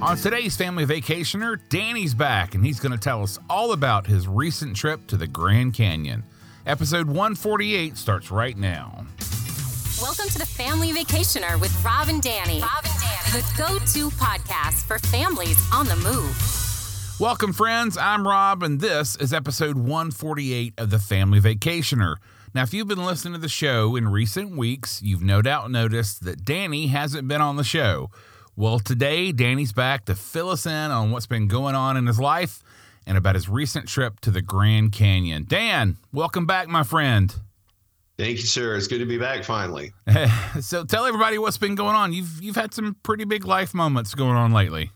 On today's Family Vacationer, Danny's back, and he's going to tell us all about his recent trip to the Grand Canyon. Episode 148 starts right now. Welcome to the Family Vacationer with Rob and Danny. Rob and Danny. The go-to podcast for families on the move. Welcome, friends. I'm Rob, and this is episode 148 of the Family Vacationer. Now, if you've been listening to the show in recent weeks, you've no doubt noticed that Danny hasn't been on the show. Well, today, Danny's back to fill us in on what's been going on in his life and about his recent trip to the Grand Canyon. Dan, welcome back, my friend. Thank you, sir. It's good to be back finally. so tell everybody what's been going on. You've you've had some pretty big life moments going on lately.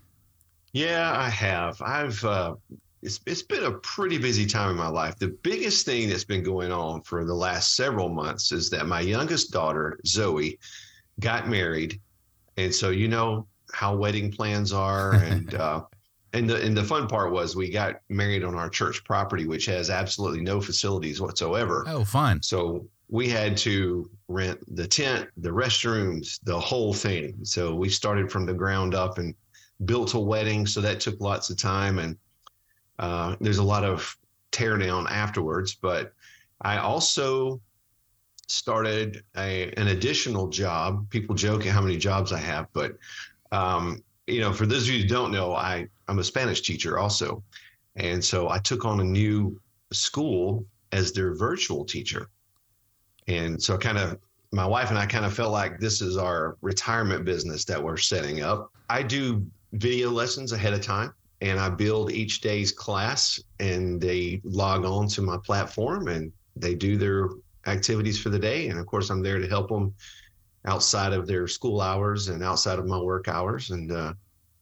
Yeah, I have. I've uh, it's it's been a pretty busy time in my life. The biggest thing that's been going on for the last several months is that my youngest daughter, Zoe, got married, and so you know how wedding plans are, and uh, and the and the fun part was we got married on our church property, which has absolutely no facilities whatsoever. Oh, fun! So we had to rent the tent, the restrooms, the whole thing. So we started from the ground up and built a wedding. So that took lots of time. And uh, there's a lot of tear down afterwards. But I also started a, an additional job. People joke at how many jobs I have, but um, you know, for those of you who don't know, I I'm a Spanish teacher also, and so I took on a new school as their virtual teacher. And so kind of my wife and I kind of felt like this is our retirement business that we're setting up. I do video lessons ahead of time and I build each day's class and they log on to my platform and they do their activities for the day. And of course, I'm there to help them outside of their school hours and outside of my work hours. And uh,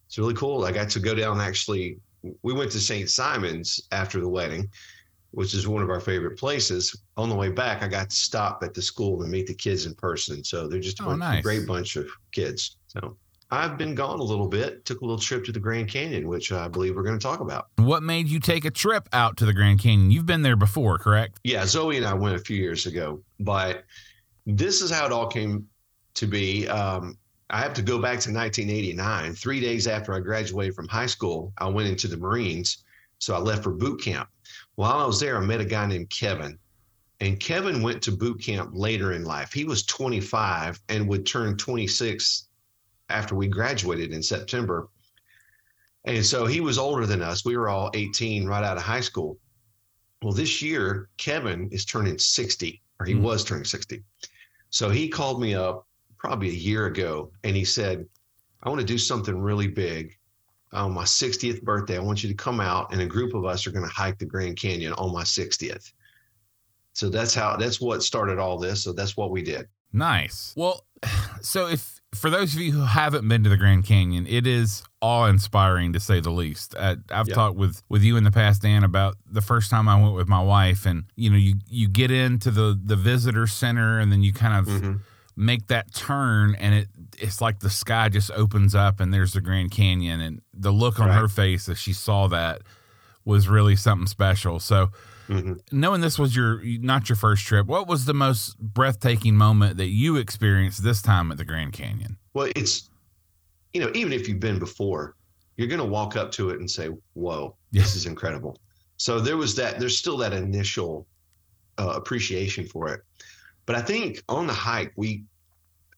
it's really cool. I got to go down actually, we went to St. Simons after the wedding which is one of our favorite places. On the way back, I got to stop at the school and meet the kids in person. So they're just a, Oh, nice. a great bunch of kids. So I've been gone a little bit, took a little trip to the Grand Canyon, which I believe we're going to talk about. What made you take a trip out to the Grand Canyon? You've been there before, correct? Yeah, Zoe and I went a few years ago, but this is how it all came to be. Um, I have to go back to 1989. Three days after I graduated from high school, I went into the Marines. So I left for boot camp. While I was there, I met a guy named Kevin. And Kevin went to boot camp later in life. He was 25 and would turn 26 after we graduated in September. And so he was older than us. We were all 18 right out of high school. Well, this year, Kevin is turning 60, or he Mhm. was turning 60. So he called me up probably a year ago and he said, I want to do something really big. On my 60th birthday, I want you to come out and a group of us are going to hike the Grand Canyon on my 60th. So that's how, that's what started all this. So that's what we did. Nice. Well, so if for those of you who haven't been to the Grand Canyon, it is awe-inspiring to say the least. I've Yeah. talked with with you in the past, Dan, about the first time I went with my wife, and you know, you you get into the the visitor center, and then you kind of Mhm. Make that turn, and it it's like the sky just opens up, and there's the Grand Canyon, and the look on Right. her face as she saw that was really something special. So Mhm. knowing this was your not your first trip, what was the most breathtaking moment that you experienced this time at the Grand Canyon? Well, it's, you know, even if you've been before, you're going to walk up to it and say, whoa, this is incredible. So there was that, there's still that initial uh, appreciation for it. But I think on the hike, we,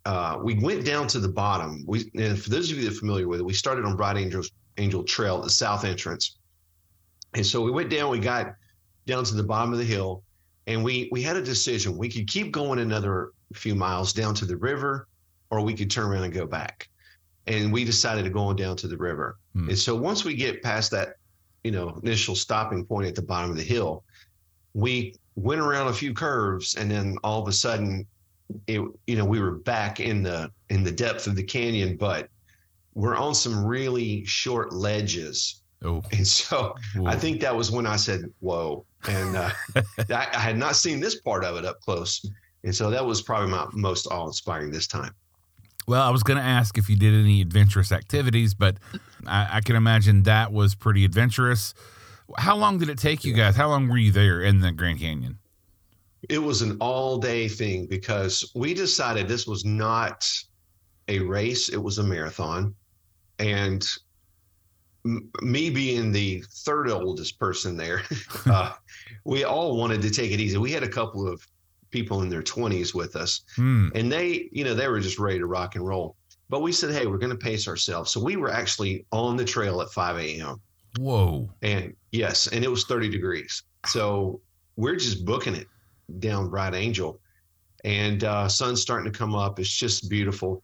uh, we went down to the bottom. We, and for those of you that are familiar with it, we started on Bright Angel, Angel Trail at the south entrance. And so we went down, we got down to the bottom of the hill and we, we had a decision. We could keep going another few miles down to the river or we could turn around and go back. And we decided to go on down to the river. Hmm. And so once we get past that, you know, initial stopping point at the bottom of the hill, we went around a few curves and then all of a sudden it you know we were back in the in the depth of the canyon, but we're on some really short ledges, Oh, and so. I think that was when I said, "Whoa!" And uh, I, I had not seen this part of it up close, and so that was probably my most awe-inspiring this time. Well, I was going to ask if you did any adventurous activities, but I, I can imagine that was pretty adventurous. How long did it take you guys? How long were you there in the Grand Canyon? It was an all-day thing because we decided this was not a race; it was a marathon, and m- me being the third oldest person there, uh, we all wanted to take it easy. We had a couple of people in their 20s with us, Hmm. and they, you know, they were just ready to rock and roll. But we said, hey, we're going to pace ourselves. So we were actually on the trail at 5 a.m. Whoa. And yes, and it was 30 degrees. So we're just booking it down Bright Angel. And uh, sun's starting to come up. It's just beautiful.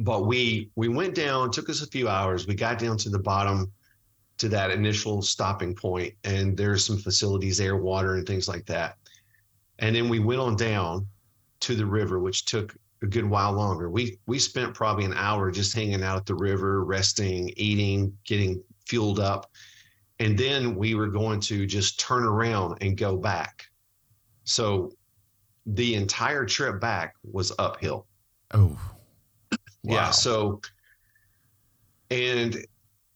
But we we went down, took us a few hours. We got down to the bottom to that initial stopping point, and there's some facilities there, water and things like that. And then we went on down to the river, which took a good while longer. We we spent probably an hour just hanging out at the river, resting, eating, getting fueled up. And then we were going to just turn around and go back. So the entire trip back was uphill. Oh. wow. Yeah. So, and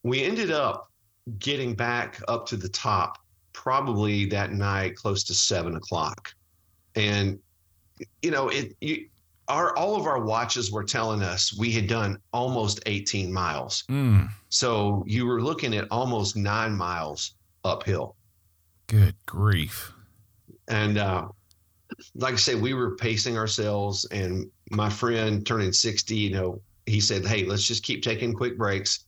we ended up getting back up to the top probably that night close to seven o'clock. And, you know, it, you, our, all of our watches were telling us we had done almost 18 miles. Mm. So you were looking at almost nine miles uphill. Good grief. And uh, like I said, we were pacing ourselves. And my friend turning 60, you know, he said, Hey, let's just keep taking quick breaks.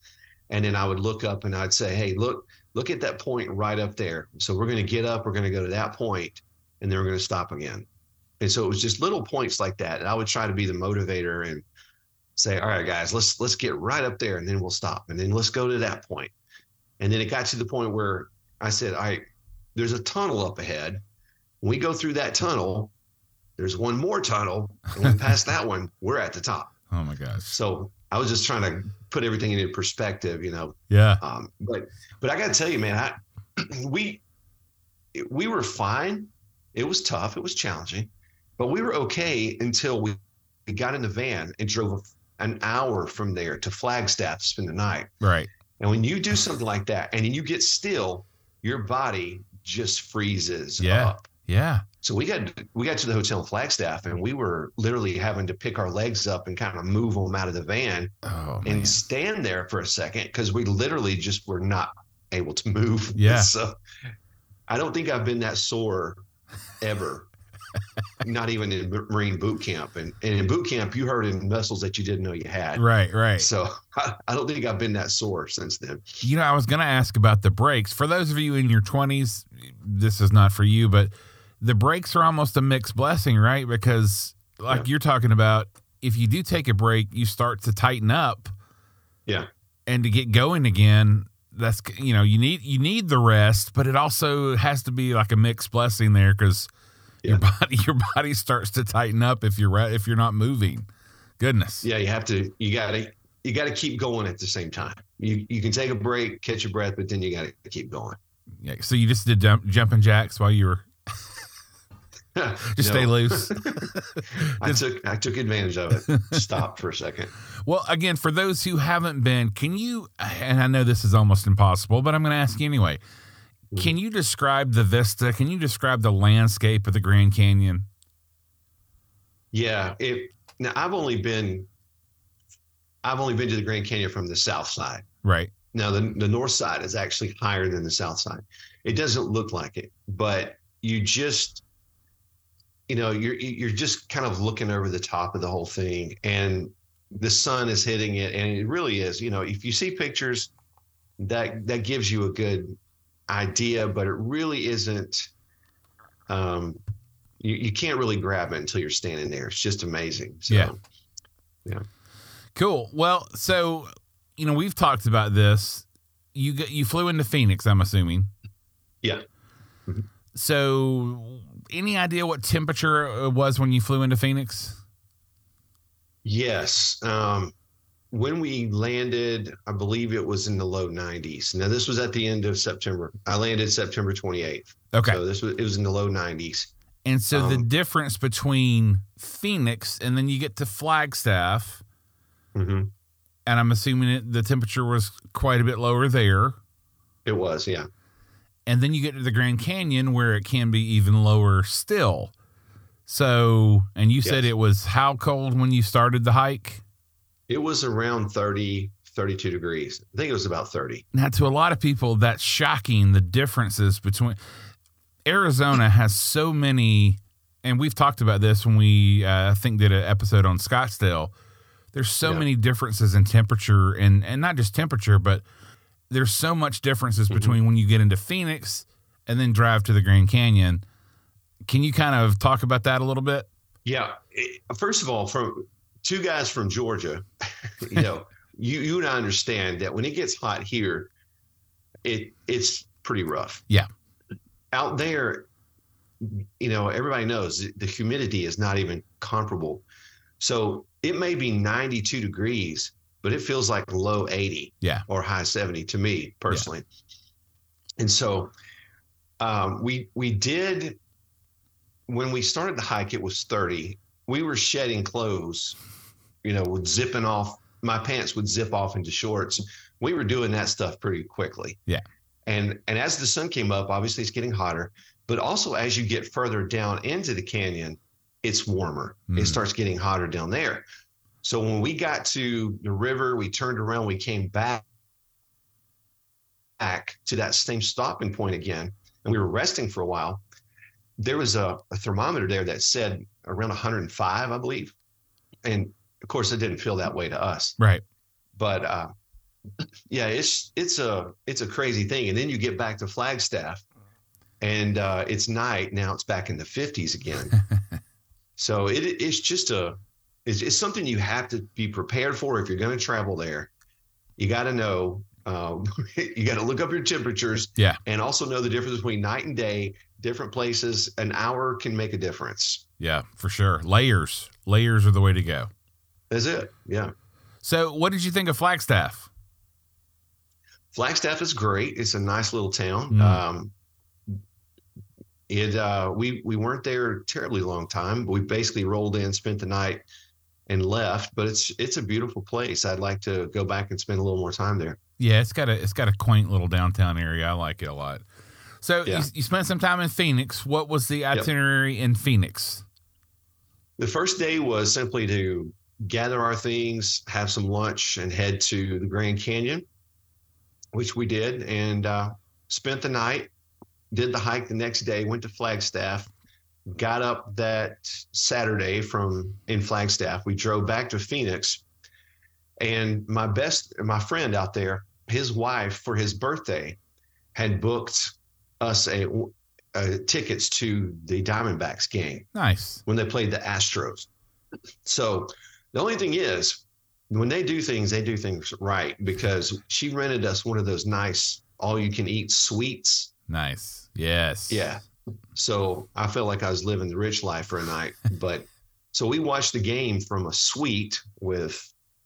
And then I would look up and I'd say, Hey, look, look at that point right up there. So we're going to get up, we're going to go to that point, and then we're going to stop again. And so it was just little points like that. And I would try to be the motivator and say, All right, guys, let's let's get right up there and then we'll stop. And then let's go to that point. And then it got to the point where I said, All right, there's a tunnel up ahead. When we go through that tunnel, there's one more tunnel. And when we pass that one, we're at the top. Oh my gosh. So I was just trying to put everything into perspective, you know. Yeah. Um, but but I got to tell you, man, I, we we were fine. It was tough. It was challenging, but we were okay until we, we got in the van and drove an hour from there to Flagstaff to spend the night. Right. And when you do something like that, and you get still, your body just freezes Yeah. up. Yeah. So we got we got to the hotel in Flagstaff, and we were literally having to pick our legs up and kind of move them out of the van Oh man. and stand there for a second because we literally just were not able to move. Yeah. So I don't think I've been that sore ever. not even in Marine boot camp. And, and in boot camp, you hurt in muscles that you didn't know you had. Right. Right. So I, I don't think I've been that sore since then. You know, I was going to ask about the breaks. For those of you in your 20s, this is not for you, but the breaks are almost a mixed blessing, right? Because, like Yeah. you're talking about, if you do take a break, you start to tighten up Yeah. and to get going again. That's you know you need you need the rest, but it also has to be like a mixed blessing there because your body your body starts to tighten up if you're re- if you're not moving. Goodness, Yeah. You have to, you got to, you got to keep going at the same time. You, you can take a break, catch your breath, but then you got to keep going. Yeah, so you just did jump, jumping jacks while you were just stay loose. I took, I took advantage of it. Stopped for a second. Well, again, for those who haven't been, can you, and I know this is almost impossible, but I'm going to ask you anyway. Mm-hmm. Can you describe the vista? Can you describe the landscape of the Grand Canyon? Yeah, it. Now I've only been, I've only been to the Grand Canyon from the south side. Right. Now the the north side is actually higher than the south side. It doesn't look like it, but you just, you know, you're you're just kind of looking over the top of the whole thing, and the sun is hitting it, and it really is. You know, if you see pictures, that that gives you a good idea, but it really isn't. Um, you, you can't really grab it until you're standing there. It's just amazing. So, Yeah. Cool. Well, so, you know, we've talked about this. You got, you flew into Phoenix, I'm assuming. Yeah. So, any idea what temperature it was when you flew into Phoenix? Yes. Um, when we landed, I believe it was in the low 90s. Now, this was at the end of September. I landed September 28th. Okay. So this was it was in the low 90s. And so the Um, difference between Phoenix and then you get to Flagstaff, hmm and I'm assuming it, the temperature was quite a bit lower there. It was, yeah. And then you get to the Grand Canyon where it can be even lower still. So, and you said it was how cold when you started the hike? It was around 30, 32 degrees. I think it was about 30. Now, to a lot of people, that's shocking the differences between Arizona has so many, and we've talked about this when we, uh, I think, did an episode on Scottsdale. There's so Yeah. many differences in temperature, and and not just temperature, but there's so much differences Mm-hmm. between when you get into Phoenix and then drive to the Grand Canyon. Can you kind of talk about that a little bit? Yeah. First of all, from two guys from Georgia, you know, you you and I understand that when it gets hot here, it it's pretty rough. Yeah. Out there, you know, everybody knows the- the humidity is not even comparable. So it may be 92 degrees, but it feels like low 80 Yeah. or high 70 to me personally. And so um, we we did when we started the hike, it was 30. We were shedding clothes, you know, with zipping off. My pants would zip off into shorts. We were doing that stuff pretty quickly. Yeah. And and as the sun came up, obviously it's getting hotter. But also as you get further down into the canyon, it's warmer. Mm. It starts getting hotter down there. So when we got to the river, we turned around, we came back back to that same stopping point again, and we were resting for a while. There was a, a thermometer there that said around 105, I believe. And of course, it didn't feel that way to us. Right. But uh, yeah, it's it's a it's a crazy thing. And then you get back to Flagstaff, and uh, it's night now. It's back in the 50s again. so it it's just a it's, it's something you have to be prepared for if you're going to travel there. You got to know. Um, you got to look up your temperatures Yeah. and also know the difference between night and day. Different places, an hour can make a difference. Yeah, for sure. Layers. Layers are the way to go. That's it. Yeah. So, what did you think of Flagstaff? Flagstaff is great. It's a nice little town. Mm. Um, it uh, we we weren't there a terribly long time. We basically rolled in, spent the night, and left. But it's it's a beautiful place. I'd like to go back and spend a little more time there. Yeah, it's got a it's got a quaint little downtown area. I like it a lot. So Yeah. you, you spent some time in Phoenix. What was the itinerary in Phoenix? The first day was simply to gather our things, have some lunch, and head to the Grand Canyon, which we did, and uh, spent the night. Did the hike the next day. Went to Flagstaff. Got up that Saturday from in Flagstaff. We drove back to Phoenix, and my best, my friend out there, his wife for his birthday, had booked us a, uh tickets to the Diamondbacks game Nice. when they played the Astros. So the only thing is, when they do things, they do things right because she rented us one of those nice all you can eat suites. Nice. Yes. Yeah. So I felt like I was living the rich life for a night. But so we watched the game from a suite with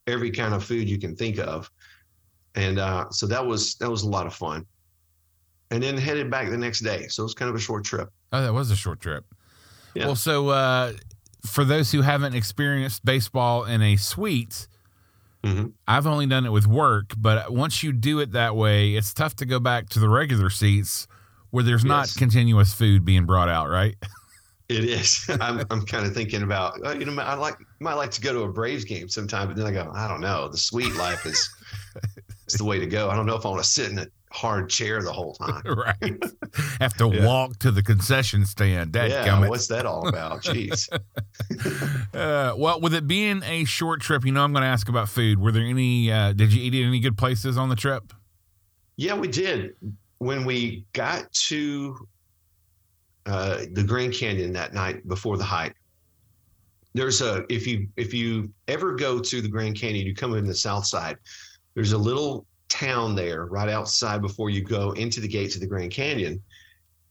every kind of food you can think of. And uh, so that was that was a lot of fun. And then headed back the next day. So it was kind of a short trip. Oh, that was a short trip. Yeah. Well, so uh, for those who haven't experienced baseball in a suite, Mhm. I've only done it with work, but once you do it that way, it's tough to go back to the regular seats where there's not continuous food being brought out, right? It is. I'm, I'm kind of thinking about, uh, you know, I like might like to go to a Braves game sometime, but then I go, I don't know. The sweet life is is the way to go. I don't know if I want to sit in a hard chair the whole time. right. Have to Yeah. walk to the concession stand. Dad yeah, what's that all about? Jeez. Uh, well, with it being a short trip, you know, I'm going to ask about food. Were there any? Uh, did you eat at any good places on the trip? Yeah, we did. When we got to uh, the Grand Canyon that night before the hike, there's a if you if you ever go to the Grand Canyon, you come in the south side. There's a little town there right outside before you go into the gates of the Grand Canyon,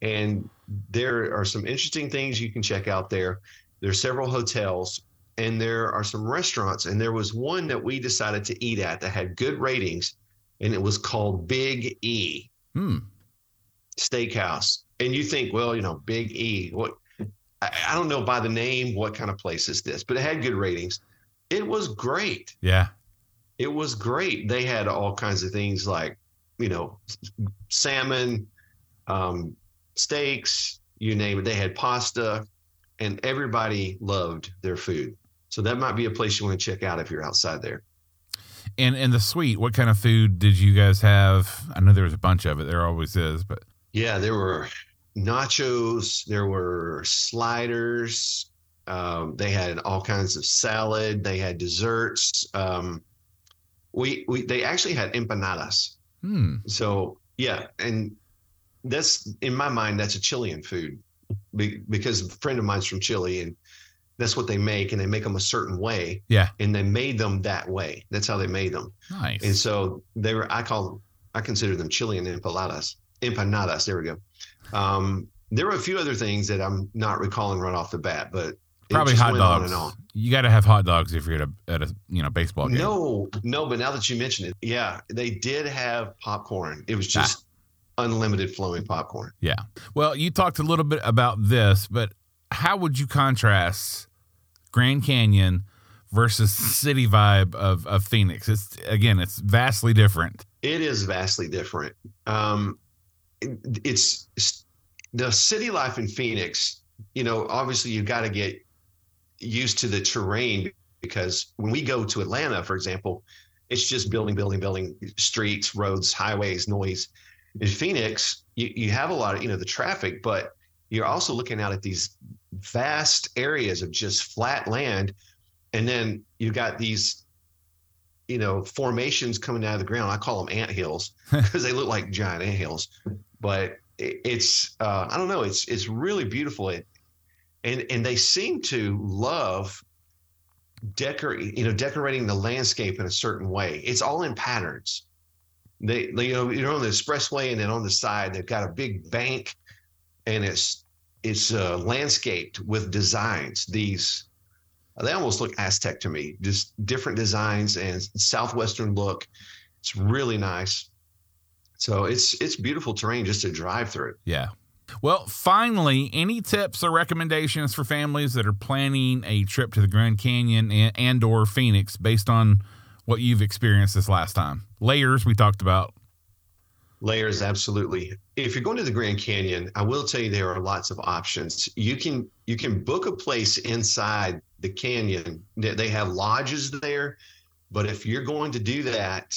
And there are some interesting things you can check out there. There's several hotels and there are some restaurants. And there was one that we decided to eat at that had good ratings, and it was called Big E Hmm. Steakhouse. And you think, well, you know, Big E, what? I, I don't know by the name what kind of place is this, but it had good ratings. It was great. Yeah. It was great. They had all kinds of things like, you know, salmon, um, steaks, you name it. They had pasta, and everybody loved their food. So that might be a place you want to check out if you're outside there. And and the suite, what kind of food did you guys have? I know there was a bunch of it. There always is, but Yeah, there were nachos, there were sliders. Um, they had all kinds of salad. They had desserts. Um, we we they actually had empanadas. hmm. So yeah, and that's in my mind that's a Chilean food be, because a friend of mine's from Chile and that's what they make and they make them a certain way Yeah. and they made them that way. That's how they made them. Nice. And so they were I call them I consider them Chilean empanadas. Empanadas, there we go. Um, there were a few other things that I'm not recalling right off the bat, but it Probably hot went on dogs. and on. You got to have hot dogs if you're at a at a you know baseball game. No, no, but now that you mention it, yeah, they did have popcorn. It was just Ah. unlimited flowing popcorn. Yeah. Well, you talked a little bit about this, but how would you contrast Grand Canyon versus city vibe of, of Phoenix? It's again, it's vastly different. It is vastly different. Um, it- it's, it's the city life in Phoenix. You know, obviously you've got to get used to the terrain because when we go to Atlanta, for example, it's just building, building, building, streets, roads, highways, noise. In Phoenix, you, you have a lot of, you know, the traffic, but you're also looking out at these vast areas of just flat land. And then you got these, you know, formations coming out of the ground. I call them ant hills because they look like giant ant hills. But it's, uh, I don't know, it's, it's really beautiful. It, and, and they seem to love decorate, you know, decorating the landscape in a certain way. It's all in patterns. They, they, you know, you're on the expressway and then on the side, they've got a big bank and it's, it's uh, landscaped with designs. These, they almost look Aztec to me, just different designs and Southwestern look. It's really nice. So it's, it's beautiful terrain just to drive through. Yeah. Well, finally, any tips or recommendations for families that are planning a trip to the Grand Canyon and, and or Phoenix based on what you've experienced this last time? Layers we talked about. Layers, absolutely. If you're going to the Grand Canyon, I will tell you there are lots of options. You can you can book a place inside the canyon. They they have lodges there, but if you're going to do that,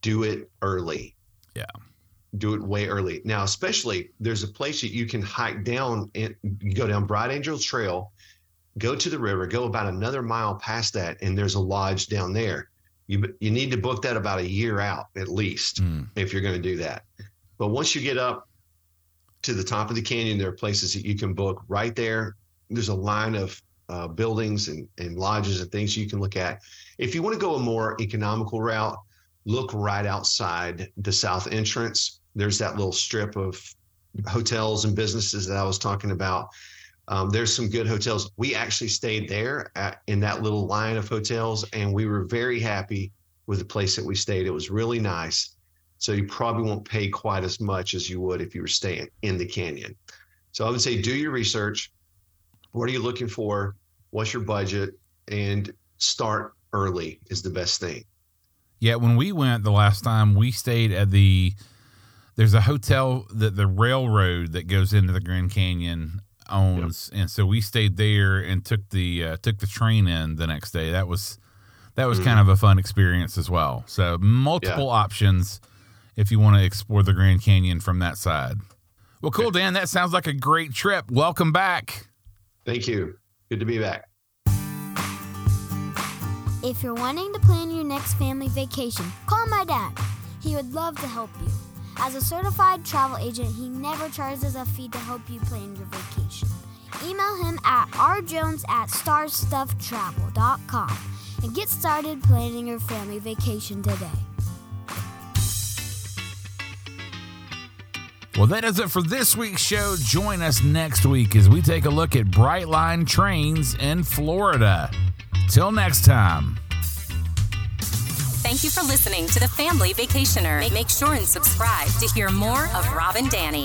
do it early. Yeah. Do it way early. Now, especially there's a place that you can hike down and go down Bright Angel Trail, go to the river, go about another mile past that, and there's a lodge down there. You you need to book that about a year out at least Mm. if you're going to do that. But once you get up to the top of the canyon, there are places that you can book right there. There's a line of uh, buildings and, and lodges and things you can look at. If you want to go a more economical route, look right outside the south entrance. There's that little strip of hotels and businesses that I was talking about. Um, there's some good hotels. We actually stayed there at, in that little line of hotels, and we were very happy with the place that we stayed. It was really nice. So you probably won't pay quite as much as you would if you were staying in the canyon. So I would say do your research. What are you looking for? What's your budget? And start early is the best thing. Yeah, when we went the last time, we stayed at the. There's a hotel that the railroad that goes into the Grand Canyon owns, and so we stayed there and took the uh, took the train in the next day. That was that was kind of a fun experience as well. So multiple options if you want to explore the Grand Canyon from that side. Well, cool, Dan. That sounds like a great trip. Welcome back. Thank you. Good to be back. If you're wanting to plan your next family vacation, call my dad. He would love to help you. As a certified travel agent, he never charges a fee to help you plan your vacation. Email him at rjones at starstufftravel.com and get started planning your family vacation today. Well, that does it for this week's show. Join us next week as we take a look at Brightline trains in Florida. Till next time. Thank you for listening to the Family Vacationer. Make sure and subscribe to hear more of Rob and Danny.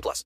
18 plus.